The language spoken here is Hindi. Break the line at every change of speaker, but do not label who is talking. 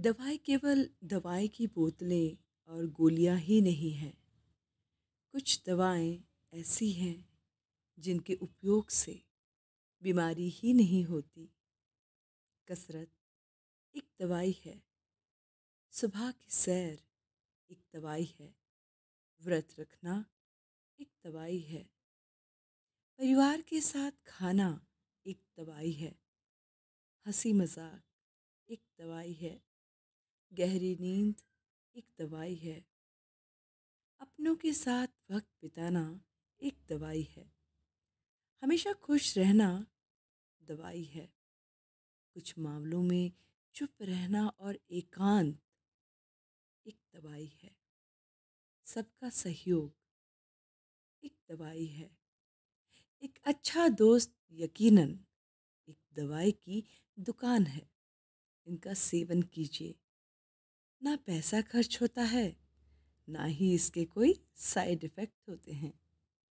दवाई केवल दवाई की बोतलें और गोलियाँ ही नहीं हैं। कुछ दवाएँ ऐसी हैं जिनके उपयोग से बीमारी ही नहीं होती। कसरत एक दवाई है। सुबह की सैर एक दवाई है। व्रत रखना एक दवाई है। परिवार के साथ खाना एक दवाई है। हँसी मज़ाक एक दवाई है। गहरी नींद एक दवाई है। अपनों के साथ वक्त बिताना एक दवाई है। हमेशा खुश रहना दवाई है। कुछ मामलों में चुप रहना और एकांत एक दवाई है। सबका सहयोग एक दवाई है। एक अच्छा दोस्त यकीनन एक दवाई की दुकान है। इनका सेवन कीजिए। ना पैसा खर्च होता है ना ही इसके कोई साइड इफ़ेक्ट होते हैं।